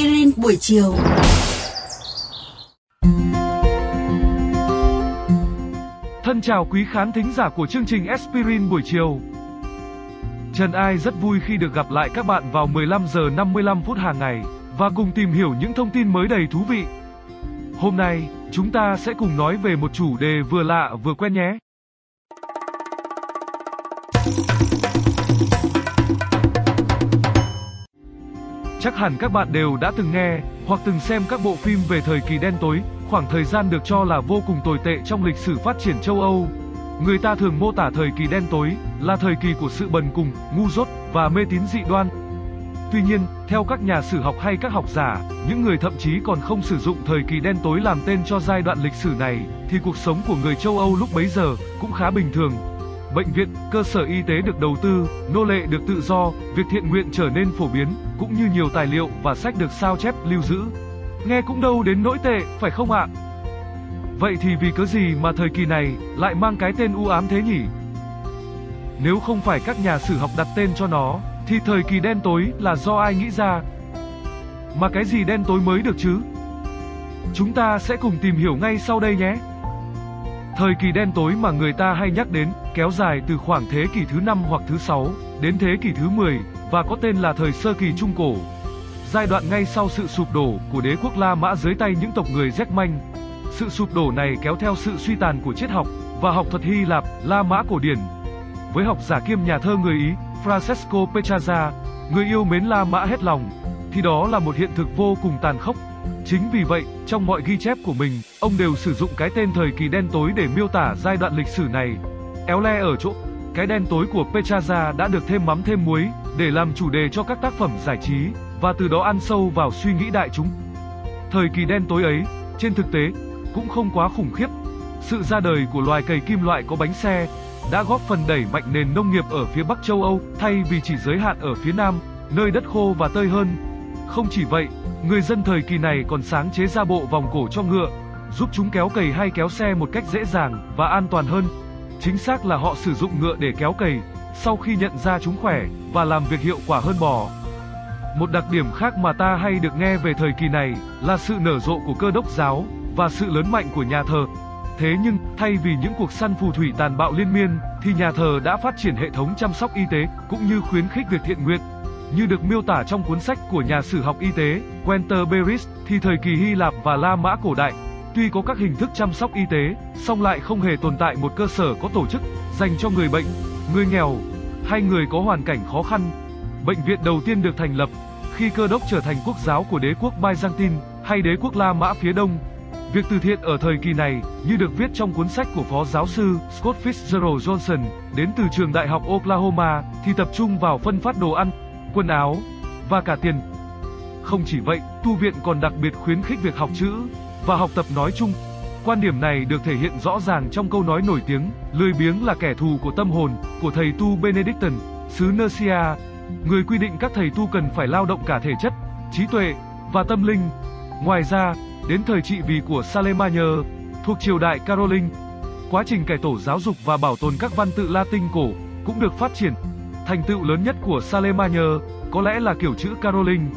aspirin buổi chiều. Thân chào quý khán thính giả của chương trình Aspirin buổi chiều. Trần Ai rất vui khi được gặp lại các bạn vào 15 giờ 55 phút hàng ngày và cùng tìm hiểu những thông tin mới đầy thú vị. Hôm nay, chúng ta sẽ cùng nói về một chủ đề vừa lạ vừa quen nhé. Chắc hẳn các bạn đều đã từng nghe hoặc từng xem các bộ phim về thời kỳ đen tối, khoảng thời gian được cho là vô cùng tồi tệ trong lịch sử phát triển châu Âu. Người ta thường mô tả thời kỳ đen tối là thời kỳ của sự bần cùng, ngu dốt và mê tín dị đoan. Tuy nhiên, theo các nhà sử học hay các học giả, những người thậm chí còn không sử dụng thời kỳ đen tối làm tên cho giai đoạn lịch sử này, thì cuộc sống của người châu Âu lúc bấy giờ cũng khá bình thường. Bệnh viện, cơ sở y tế được đầu tư, nô lệ được tự do, việc thiện nguyện trở nên phổ biến, cũng như nhiều tài liệu và sách được sao chép lưu giữ. Nghe cũng đâu đến nỗi tệ, phải không ạ? Vậy thì vì cớ gì mà thời kỳ này lại mang cái tên u ám thế nhỉ? Nếu không phải các nhà sử học đặt tên cho nó, thì thời kỳ đen tối là do ai nghĩ ra? Mà cái gì đen tối mới được chứ? Chúng ta sẽ cùng tìm hiểu ngay sau đây nhé. Thời kỳ đen tối mà người ta hay nhắc đến, kéo dài từ khoảng thế kỷ thứ 5 hoặc thứ 6 đến thế kỷ thứ 10 và có tên là thời sơ kỳ trung cổ. Giai đoạn ngay sau sự sụp đổ của đế quốc La Mã dưới tay những tộc người Rét Manh. Sự sụp đổ này kéo theo sự suy tàn của triết học và học thuật Hy Lạp, La Mã cổ điển. Với học giả kiêm nhà thơ người Ý, Francesco Petrarca, người yêu mến La Mã hết lòng, thì đó là một hiện thực vô cùng tàn khốc. Chính vì vậy, trong mọi ghi chép của mình, ông đều sử dụng cái tên thời kỳ đen tối để miêu tả giai đoạn lịch sử này. Éo le ở chỗ, cái đen tối của Petrarca đã được thêm mắm thêm muối để làm chủ đề cho các tác phẩm giải trí và từ đó ăn sâu vào suy nghĩ đại chúng. Thời kỳ đen tối ấy, trên thực tế, cũng không quá khủng khiếp. Sự ra đời của loài cầy kim loại có bánh xe đã góp phần đẩy mạnh nền nông nghiệp ở phía Bắc châu Âu thay vì chỉ giới hạn ở phía Nam, nơi đất khô và tơi hơn. Không chỉ vậy, người dân thời kỳ này còn sáng chế ra bộ vòng cổ cho ngựa, giúp chúng kéo cày hay kéo xe một cách dễ dàng và an toàn hơn. Chính xác là họ sử dụng ngựa để kéo cày, sau khi nhận ra chúng khỏe và làm việc hiệu quả hơn bò. Một đặc điểm khác mà ta hay được nghe về thời kỳ này là sự nở rộ của cơ đốc giáo và sự lớn mạnh của nhà thờ. Thế nhưng, thay vì những cuộc săn phù thủy tàn bạo liên miên, thì nhà thờ đã phát triển hệ thống chăm sóc y tế cũng như khuyến khích việc thiện nguyện. Như được miêu tả trong cuốn sách của nhà sử học y tế Beris, thì thời kỳ Hy Lạp và La Mã cổ đại, tuy có các hình thức chăm sóc y tế, song lại không hề tồn tại một cơ sở có tổ chức dành cho người bệnh, người nghèo hay người có hoàn cảnh khó khăn. Bệnh viện đầu tiên được thành lập khi cơ đốc trở thành quốc giáo của đế quốc Byzantine hay đế quốc La Mã phía đông. Việc từ thiện ở thời kỳ này, như được viết trong cuốn sách của phó giáo sư Scott Fitzgerald Johnson, đến từ trường đại học Oklahoma, thì tập trung vào phân phát đồ ăn, quần áo và cả tiền. Không chỉ vậy, tu viện còn đặc biệt khuyến khích việc học chữ và học tập nói chung. Quan điểm này được thể hiện rõ ràng trong câu nói nổi tiếng, lười biếng là kẻ thù của tâm hồn, của thầy tu Benedictine, xứ Nursia. Người quy định các thầy tu cần phải lao động cả thể chất, trí tuệ và tâm linh. Ngoài ra, đến thời trị vì của Salemagne, thuộc triều đại Caroling, quá trình cải tổ giáo dục và bảo tồn các văn tự Latin cổ cũng được phát triển. Thành tựu lớn nhất của Salemagne có lẽ là kiểu chữ Caroling,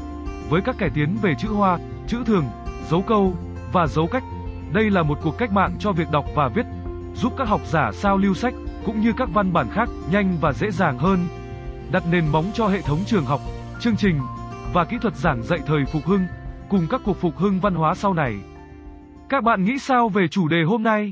với các cải tiến về chữ hoa, chữ thường, dấu câu và dấu cách. Đây là một cuộc cách mạng cho việc đọc và viết, giúp các học giả sao lưu sách cũng như các văn bản khác nhanh và dễ dàng hơn. Đặt nền móng cho hệ thống trường học, chương trình và kỹ thuật giảng dạy thời phục hưng cùng các cuộc phục hưng văn hóa sau này. Các bạn nghĩ sao về chủ đề hôm nay?